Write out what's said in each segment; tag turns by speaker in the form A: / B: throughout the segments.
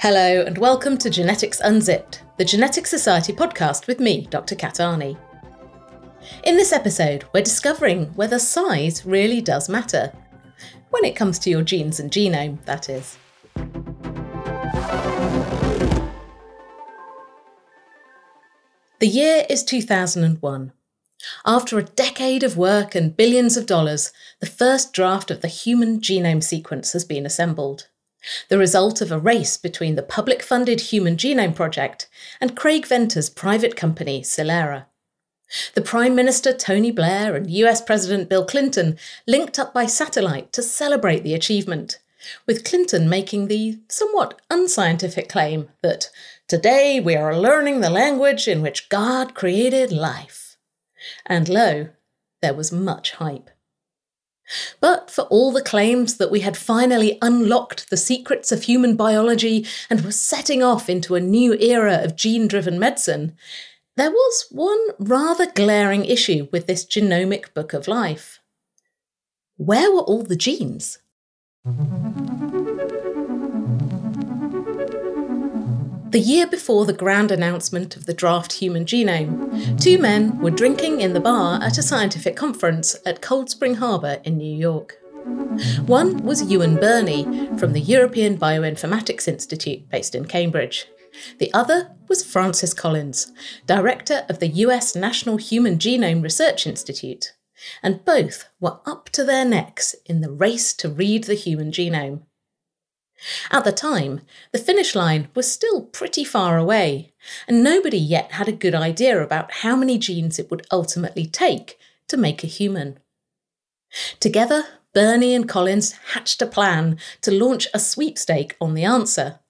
A: Hello, and welcome to Genetics Unzipped, the Genetics Society podcast with me, Dr. Kat Arney. In this episode, we're discovering whether size really does matter. When it comes to your genes and genome, that is. The year is 2001. After a decade of work and billions of dollars, the first draft of the human genome sequence has been assembled the result of a race between the public funded Human Genome Project and Craig Venter's private company, Celera. The Prime Minister Tony Blair and US President Bill Clinton linked up by satellite to celebrate the achievement, with Clinton making the somewhat unscientific claim that today we are learning the language in which God created life. And lo, there was much hype. But for all the claims that we had finally unlocked the secrets of human biology and were setting off into a new era of gene driven medicine, there was one rather glaring issue with this genomic book of life. Where were all the genes? The year before the grand announcement of the draft human genome, two men were drinking in the bar at a scientific conference at Cold Spring Harbor in New York. One was Ewan Birney from the European Bioinformatics Institute based in Cambridge. The other was Francis Collins, director of the US National Human Genome Research Institute. And both were up to their necks in the race to read the human genome. At the time, the finish line was still pretty far away, and nobody yet had a good idea about how many genes it would ultimately take to make a human. Together, Birney and Collins hatched a plan to launch a sweepstake on the answer.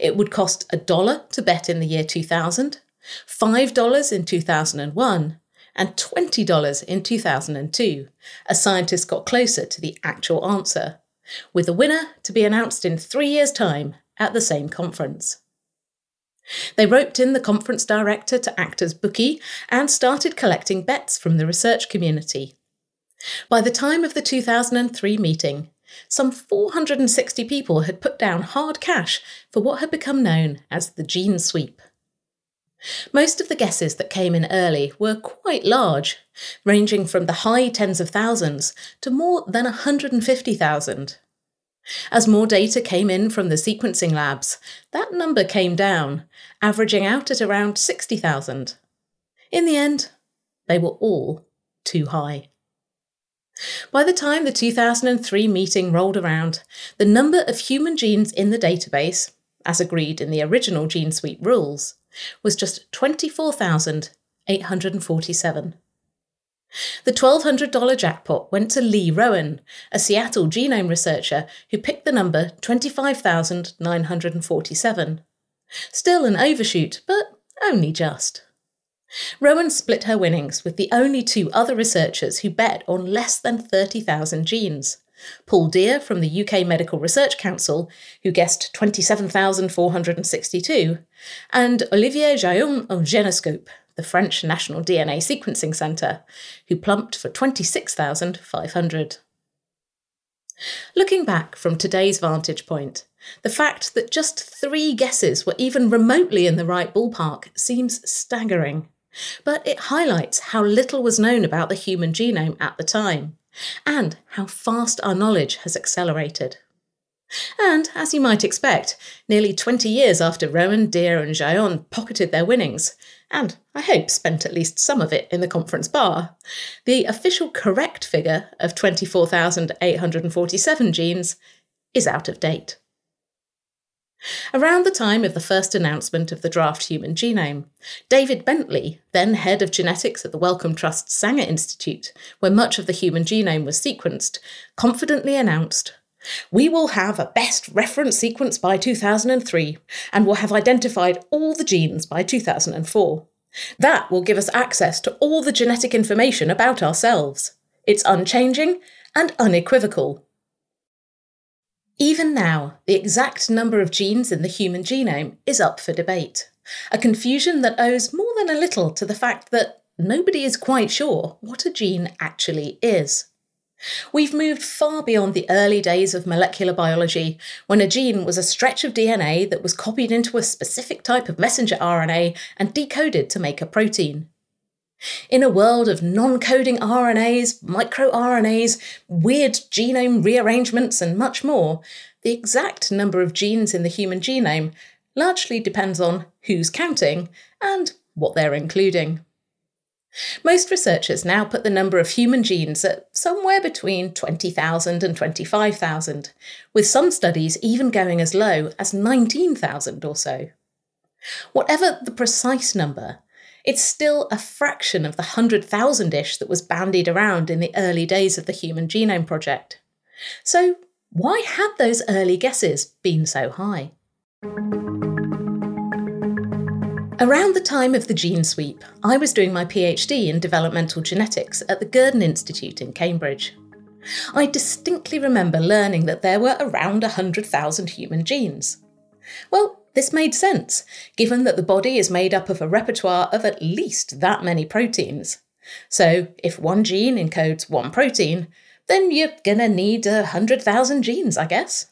A: It would cost a dollar to bet in the year 2000, $5 in 2001, and $20 in 2002, as scientists got closer to the actual answer with the winner to be announced in three years' time at the same conference. They roped in the conference director to act as bookie and started collecting bets from the research community. By the time of the 2003 meeting, some 460 people had put down hard cash for what had become known as the gene sweep. Most of the guesses that came in early were quite large, ranging from the high tens of thousands to more than 150,000. As more data came in from the sequencing labs, that number came down, averaging out at around 60,000. In the end, they were all too high. By the time the 2003 meeting rolled around, the number of human genes in the database, as agreed in the original Gene Sweep rules, was just 24,847. The $1,200 jackpot went to Lee Rowen, a Seattle genome researcher who picked the number 25,947. Still an overshoot, but only just. Rowen split her winnings with the only two other researchers who bet on less than 30,000 genes. Paul Dear from the UK Medical Research Council, who guessed 27,462, and Olivier Jaillon of Genoscope, the French National DNA Sequencing Centre, who plumped for 26,500. Looking back from today's vantage point, the fact that just three guesses were even remotely in the right ballpark seems staggering. But it highlights how little was known about the human genome at the time and how fast our knowledge has accelerated. And, as you might expect, nearly 20 years after Rowen, Dear, and Jaillon pocketed their winnings, and I hope spent at least some of it in the conference bar, the official correct figure of 24,847 genes is out of date. Around the time of the first announcement of the draft human genome, David Bentley, then head of genetics at the Wellcome Trust Sanger Institute, where much of the human genome was sequenced, confidently announced We will have a best reference sequence by 2003 and will have identified all the genes by 2004. That will give us access to all the genetic information about ourselves. It's unchanging and unequivocal. Even now, the exact number of genes in the human genome is up for debate, a confusion that owes more than a little to the fact that nobody is quite sure what a gene actually is. We've moved far beyond the early days of molecular biology, when a gene was a stretch of DNA that was copied into a specific type of messenger RNA and decoded to make a protein. In a world of non coding RNAs, microRNAs, weird genome rearrangements, and much more, the exact number of genes in the human genome largely depends on who's counting and what they're including. Most researchers now put the number of human genes at somewhere between 20,000 and 25,000, with some studies even going as low as 19,000 or so. Whatever the precise number, it's still a fraction of the 100,000 ish that was bandied around in the early days of the Human Genome Project. So, why had those early guesses been so high? Around the time of the gene sweep, I was doing my PhD in developmental genetics at the Gurdon Institute in Cambridge. I distinctly remember learning that there were around 100,000 human genes. Well, this made sense, given that the body is made up of a repertoire of at least that many proteins. So, if one gene encodes one protein, then you're gonna need 100,000 genes, I guess.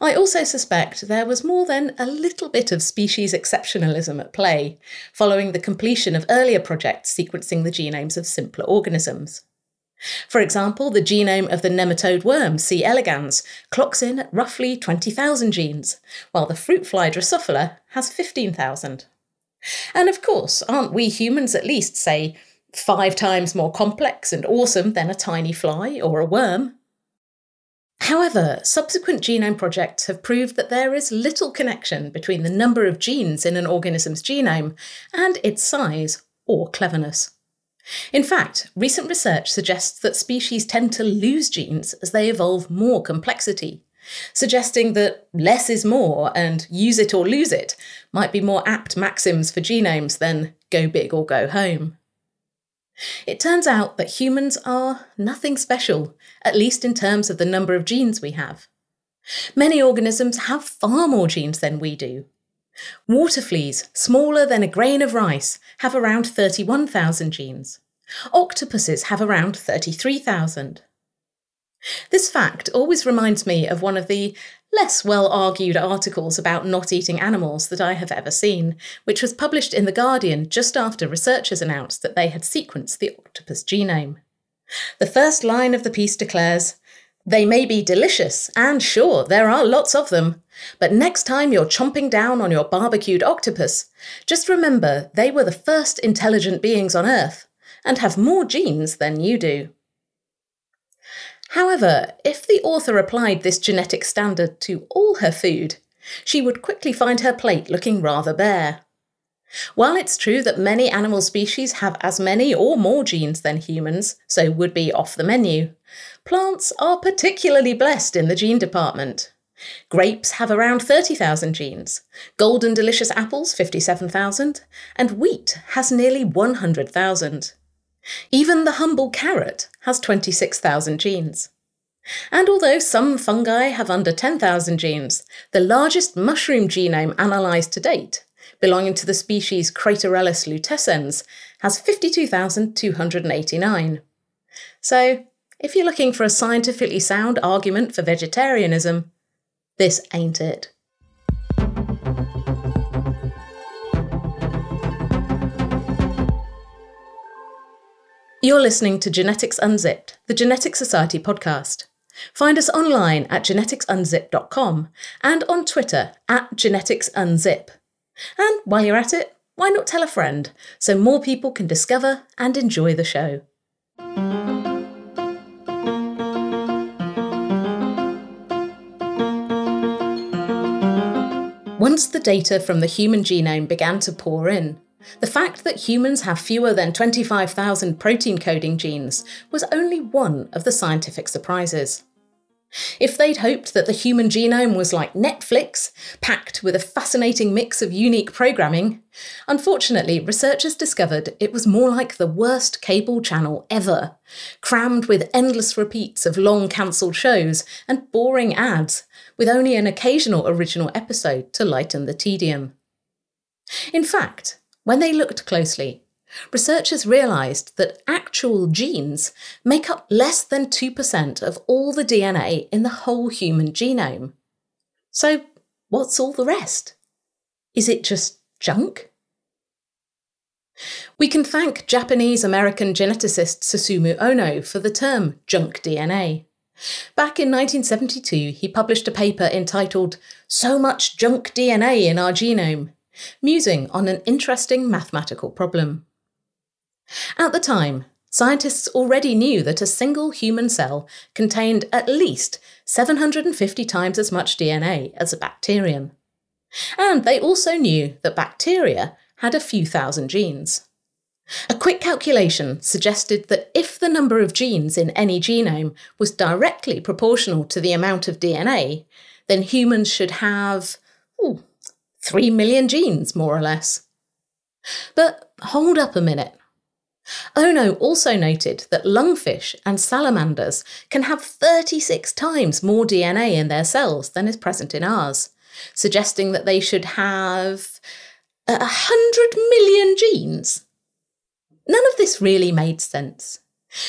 A: I also suspect there was more than a little bit of species exceptionalism at play, following the completion of earlier projects sequencing the genomes of simpler organisms. For example, the genome of the nematode worm C. elegans clocks in at roughly 20,000 genes, while the fruit fly Drosophila has 15,000. And of course, aren't we humans at least, say, five times more complex and awesome than a tiny fly or a worm? However, subsequent genome projects have proved that there is little connection between the number of genes in an organism's genome and its size or cleverness. In fact, recent research suggests that species tend to lose genes as they evolve more complexity, suggesting that less is more and use it or lose it might be more apt maxims for genomes than go big or go home. It turns out that humans are nothing special, at least in terms of the number of genes we have. Many organisms have far more genes than we do. Water fleas, smaller than a grain of rice, have around 31,000 genes. Octopuses have around 33,000. This fact always reminds me of one of the less well argued articles about not eating animals that I have ever seen, which was published in The Guardian just after researchers announced that they had sequenced the octopus genome. The first line of the piece declares They may be delicious, and sure, there are lots of them, but next time you're chomping down on your barbecued octopus, just remember they were the first intelligent beings on Earth and have more genes than you do. However, if the author applied this genetic standard to all her food, she would quickly find her plate looking rather bare. While it's true that many animal species have as many or more genes than humans, so would be off the menu, plants are particularly blessed in the gene department. Grapes have around 30,000 genes, golden delicious apples 57,000, and wheat has nearly 100,000. Even the humble carrot has 26,000 genes. And although some fungi have under 10,000 genes, the largest mushroom genome analysed to date, belonging to the species Craterellus lutescens, has 52,289. So, if you're looking for a scientifically sound argument for vegetarianism, this ain't it. You're listening to Genetics Unzipped, the Genetic Society podcast. Find us online at geneticsunzip.com and on Twitter at geneticsunzip. And while you're at it, why not tell a friend so more people can discover and enjoy the show? Once the data from the human genome began to pour in, the fact that humans have fewer than 25,000 protein coding genes was only one of the scientific surprises. If they'd hoped that the human genome was like Netflix, packed with a fascinating mix of unique programming, unfortunately, researchers discovered it was more like the worst cable channel ever, crammed with endless repeats of long cancelled shows and boring ads, with only an occasional original episode to lighten the tedium. In fact, when they looked closely, researchers realised that actual genes make up less than 2% of all the DNA in the whole human genome. So, what's all the rest? Is it just junk? We can thank Japanese American geneticist Susumu Ohno for the term junk DNA. Back in 1972, he published a paper entitled So Much Junk DNA in Our Genome, musing on an interesting mathematical problem. At the time, scientists already knew that a single human cell contained at least 750 times as much DNA as a bacterium. And they also knew that bacteria had a few thousand genes. A quick calculation suggested that if the number of genes in any genome was directly proportional to the amount of DNA, then humans should have ooh, 3 million genes, more or less. But hold up a minute. Ohno also noted that lungfish and salamanders can have 36 times more DNA in their cells than is present in ours, suggesting that they should have a 100 million genes. None of this really made sense.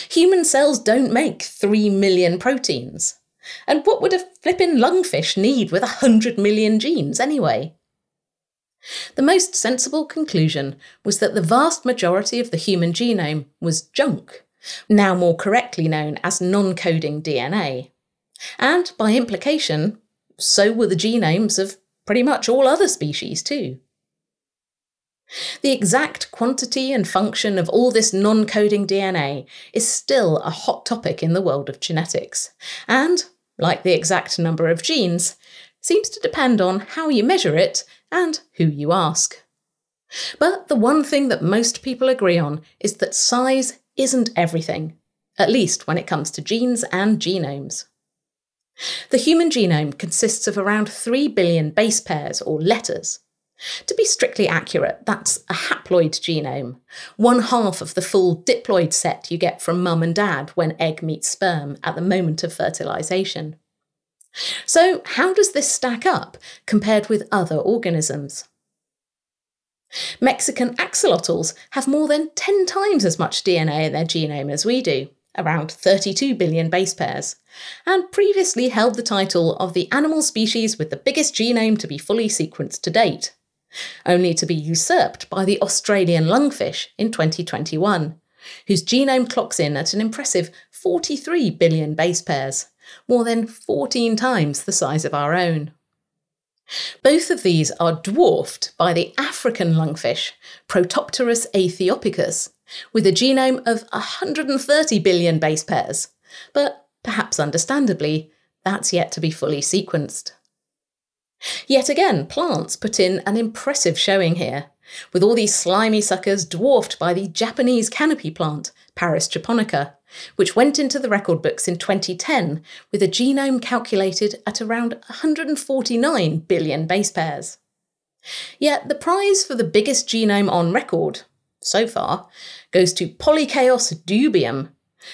A: Human cells don't make 3 million proteins. And what would a flippin' lungfish need with 100 million genes anyway? The most sensible conclusion was that the vast majority of the human genome was junk, now more correctly known as non coding DNA. And by implication, so were the genomes of pretty much all other species too. The exact quantity and function of all this non coding DNA is still a hot topic in the world of genetics, and, like the exact number of genes, seems to depend on how you measure it and who you ask. But the one thing that most people agree on is that size isn't everything, at least when it comes to genes and genomes. The human genome consists of around 3 billion base pairs or letters, to be strictly accurate, that's a haploid genome, one half of the full diploid set you get from mum and dad when egg meets sperm at the moment of fertilisation. So, how does this stack up compared with other organisms? Mexican axolotls have more than 10 times as much DNA in their genome as we do, around 32 billion base pairs, and previously held the title of the animal species with the biggest genome to be fully sequenced to date only to be usurped by the Australian lungfish in 2021, whose genome clocks in at an impressive 43 billion base pairs, more than 14 times the size of our own. Both of these are dwarfed by the African lungfish, Protopterus aethiopicus, with a genome of 130 billion base pairs, but perhaps understandably, that's yet to be fully sequenced. Yet again, plants put in an impressive showing here, with all these slimy suckers dwarfed by the Japanese canopy plant, Paris japonica, which went into the record books in 2010 with a genome calculated at around 149 billion base pairs. Yet the prize for the biggest genome on record, so far, goes to Polychaos dubium,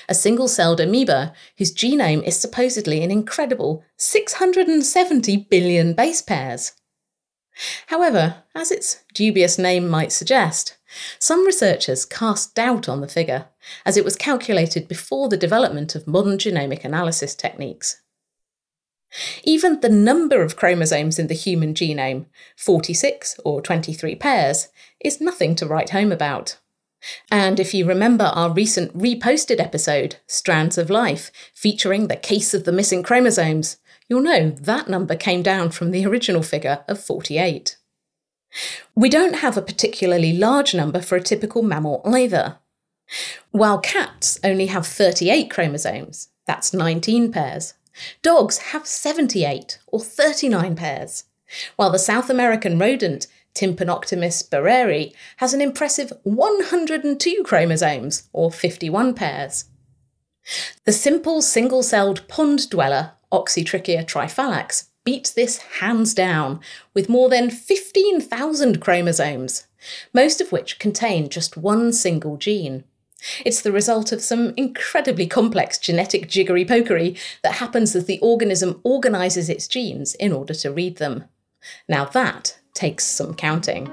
A: a single celled amoeba whose genome is supposedly an incredible 670 billion base pairs. However, as its dubious name might suggest, some researchers cast doubt on the figure, as it was calculated before the development of modern genomic analysis techniques. Even the number of chromosomes in the human genome, 46 or 23 pairs, is nothing to write home about. And if you remember our recent reposted episode, Strands of Life, featuring the case of the missing chromosomes, you'll know that number came down from the original figure of 48. We don't have a particularly large number for a typical mammal either. While cats only have 38 chromosomes, that's 19 pairs, dogs have 78 or 39 pairs, while the South American rodent Tympanoctomys barrerae has an impressive 102 chromosomes, or 51 pairs. The simple single celled pond dweller, Oxytricha trifallax, beats this hands down, with more than 15,000 chromosomes, most of which contain just one single gene. It's the result of some incredibly complex genetic jiggery pokery that happens as the organism organises its genes in order to read them. Now, that takes some counting.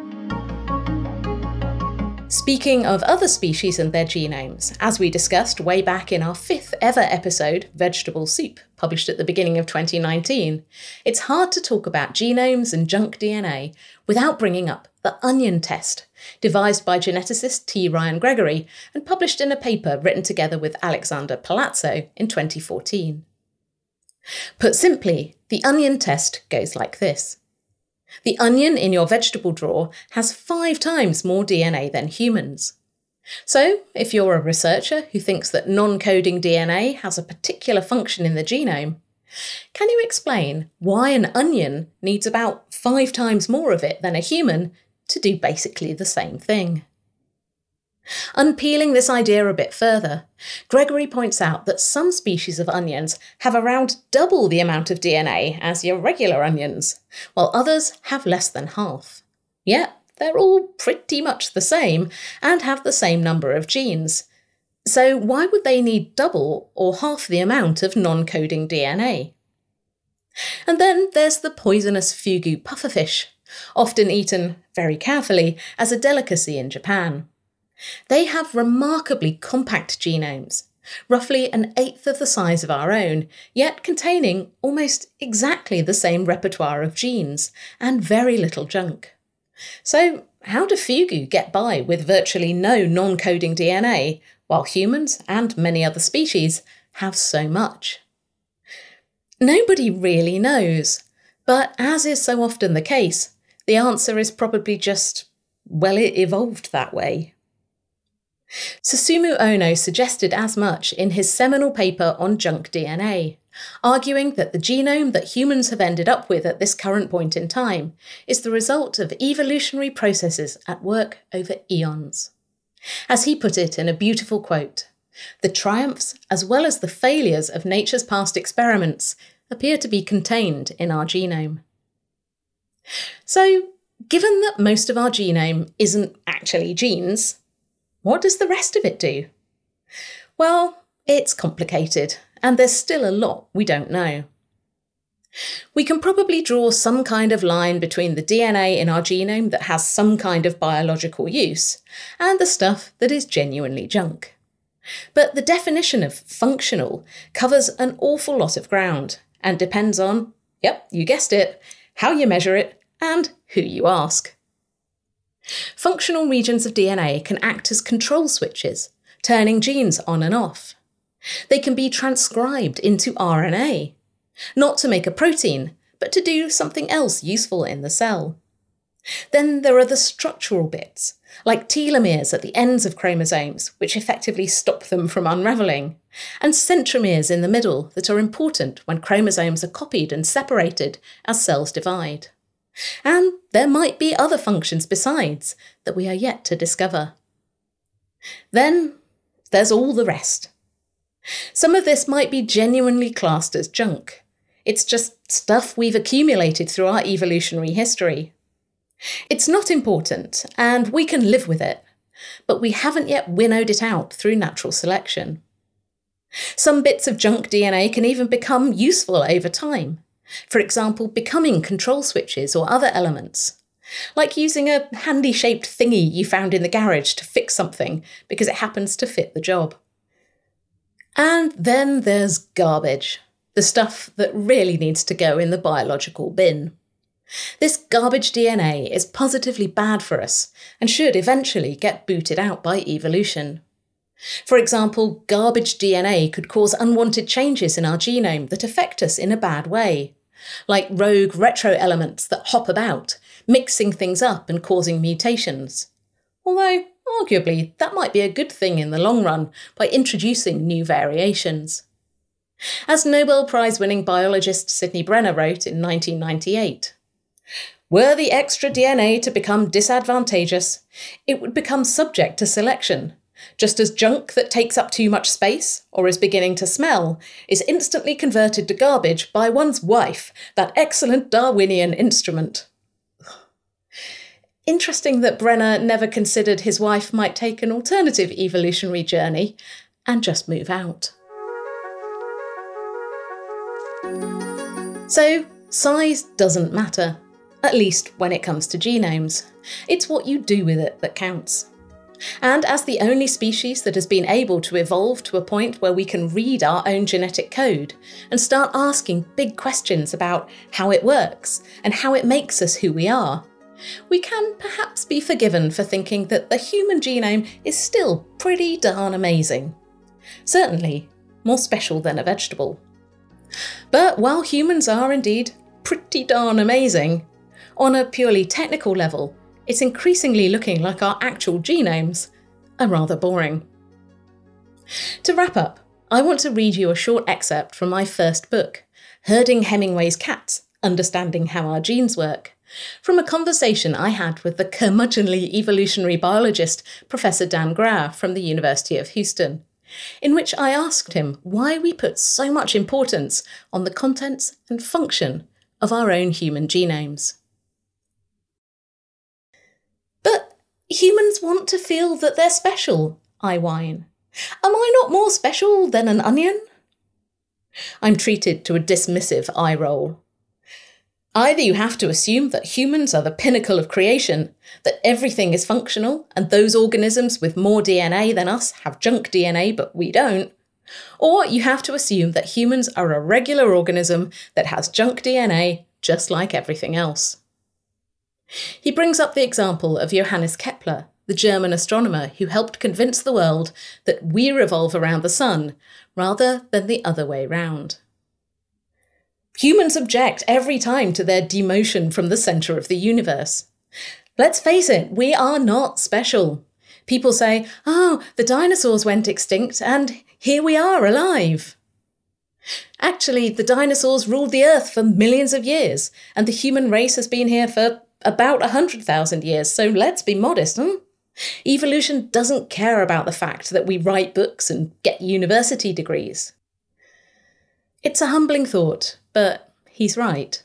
A: Speaking of other species and their genomes, as we discussed way back in our fifth ever episode, Vegetable Soup, published at the beginning of 2019, it's hard to talk about genomes and junk DNA without bringing up the onion test, devised by geneticist T. Ryan Gregory and published in a paper written together with Alexander Palazzo in 2014. Put simply, the onion test goes like this. The onion in your vegetable drawer has five times more DNA than humans. So, if you're a researcher who thinks that non coding DNA has a particular function in the genome, can you explain why an onion needs about five times more of it than a human to do basically the same thing? Unpeeling this idea a bit further, Gregory points out that some species of onions have around double the amount of DNA as your regular onions, while others have less than half. Yet, they're all pretty much the same and have the same number of genes. So, why would they need double or half the amount of non coding DNA? And then there's the poisonous fugu pufferfish, often eaten very carefully as a delicacy in Japan. They have remarkably compact genomes, roughly an eighth of the size of our own, yet containing almost exactly the same repertoire of genes and very little junk. So, how do fugu get by with virtually no non coding DNA, while humans and many other species have so much? Nobody really knows, but as is so often the case, the answer is probably just, well, it evolved that way. Susumu Ohno suggested as much in his seminal paper on junk DNA, arguing that the genome that humans have ended up with at this current point in time is the result of evolutionary processes at work over eons. As he put it in a beautiful quote, the triumphs as well as the failures of nature's past experiments appear to be contained in our genome. So, given that most of our genome isn't actually genes, what does the rest of it do? Well, it's complicated, and there's still a lot we don't know. We can probably draw some kind of line between the DNA in our genome that has some kind of biological use and the stuff that is genuinely junk. But the definition of functional covers an awful lot of ground and depends on, yep, you guessed it, how you measure it and who you ask. Functional regions of DNA can act as control switches, turning genes on and off. They can be transcribed into RNA, not to make a protein, but to do something else useful in the cell. Then there are the structural bits, like telomeres at the ends of chromosomes, which effectively stop them from unravelling, and centromeres in the middle that are important when chromosomes are copied and separated as cells divide. And there might be other functions besides that we are yet to discover. Then there's all the rest. Some of this might be genuinely classed as junk. It's just stuff we've accumulated through our evolutionary history. It's not important, and we can live with it, but we haven't yet winnowed it out through natural selection. Some bits of junk DNA can even become useful over time. For example, becoming control switches or other elements. Like using a handy shaped thingy you found in the garage to fix something because it happens to fit the job. And then there's garbage, the stuff that really needs to go in the biological bin. This garbage DNA is positively bad for us and should eventually get booted out by evolution. For example, garbage DNA could cause unwanted changes in our genome that affect us in a bad way, like rogue retro elements that hop about, mixing things up and causing mutations. Although, arguably, that might be a good thing in the long run by introducing new variations. As Nobel Prize winning biologist Sidney Brenner wrote in 1998, were the extra DNA to become disadvantageous, it would become subject to selection, just as junk that takes up too much space or is beginning to smell is instantly converted to garbage by one's wife, that excellent Darwinian instrument. Interesting that Brenner never considered his wife might take an alternative evolutionary journey and just move out. So, size doesn't matter, at least when it comes to genomes. It's what you do with it that counts. And as the only species that has been able to evolve to a point where we can read our own genetic code and start asking big questions about how it works and how it makes us who we are, we can perhaps be forgiven for thinking that the human genome is still pretty darn amazing. Certainly, more special than a vegetable. But while humans are indeed pretty darn amazing, on a purely technical level, it's increasingly looking like our actual genomes are rather boring. To wrap up, I want to read you a short excerpt from my first book, Herding Hemingway's Cats Understanding How Our Genes Work, from a conversation I had with the curmudgeonly evolutionary biologist Professor Dan Graur from the University of Houston, in which I asked him why we put so much importance on the contents and function of our own human genomes. Humans want to feel that they're special, I whine. Am I not more special than an onion? I'm treated to a dismissive eye roll. Either you have to assume that humans are the pinnacle of creation, that everything is functional, and those organisms with more DNA than us have junk DNA but we don't, or you have to assume that humans are a regular organism that has junk DNA just like everything else. He brings up the example of Johannes Kepler, the German astronomer who helped convince the world that we revolve around the sun rather than the other way round. Humans object every time to their demotion from the centre of the universe. Let's face it, we are not special. People say, oh, the dinosaurs went extinct and here we are alive. Actually, the dinosaurs ruled the earth for millions of years, and the human race has been here for about 100,000 years, so let's be modest, hmm? Evolution doesn't care about the fact that we write books and get university degrees. It's a humbling thought, but he's right.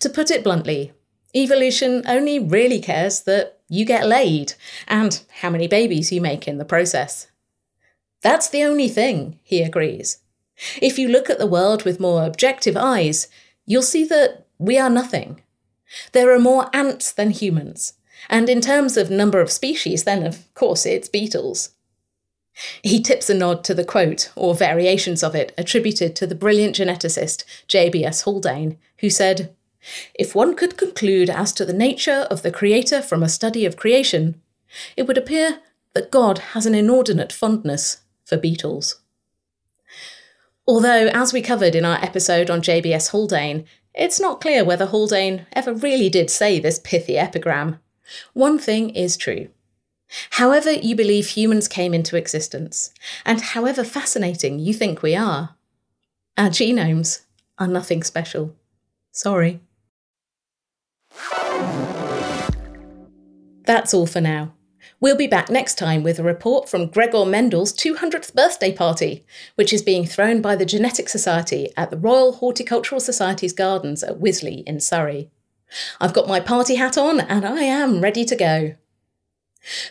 A: To put it bluntly, evolution only really cares that you get laid and how many babies you make in the process. That's the only thing, he agrees. If you look at the world with more objective eyes, you'll see that we are nothing. There are more ants than humans, and in terms of number of species, then of course it's beetles. He tips a nod to the quote, or variations of it, attributed to the brilliant geneticist J.B.S. Haldane, who said, If one could conclude as to the nature of the Creator from a study of creation, it would appear that God has an inordinate fondness for beetles. Although, as we covered in our episode on JBS Haldane, it's not clear whether Haldane ever really did say this pithy epigram. One thing is true. However, you believe humans came into existence, and however fascinating you think we are, our genomes are nothing special. Sorry. That's all for now. We'll be back next time with a report from Gregor Mendel's 200th birthday party, which is being thrown by the Genetic Society at the Royal Horticultural Society's gardens at Wisley in Surrey. I've got my party hat on and I am ready to go.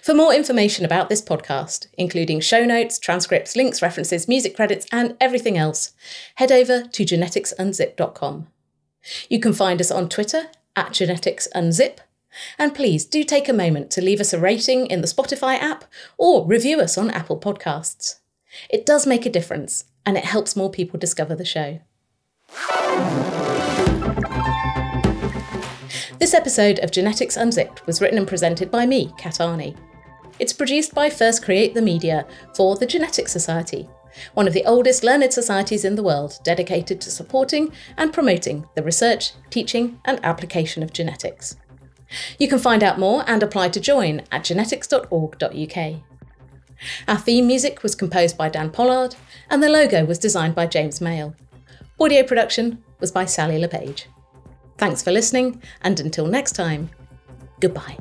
A: For more information about this podcast, including show notes, transcripts, links, references, music credits, and everything else, head over to geneticsunzip.com. You can find us on Twitter at geneticsunzip and please do take a moment to leave us a rating in the Spotify app or review us on Apple Podcasts. It does make a difference and it helps more people discover the show. This episode of Genetics Unzipped was written and presented by me, Kat Arney. It's produced by First Create the Media for the Genetics Society, one of the oldest learned societies in the world dedicated to supporting and promoting the research, teaching, and application of genetics. You can find out more and apply to join at genetics.org.uk. Our theme music was composed by Dan Pollard, and the logo was designed by James Mail. Audio production was by Sally LePage. Thanks for listening, and until next time, goodbye.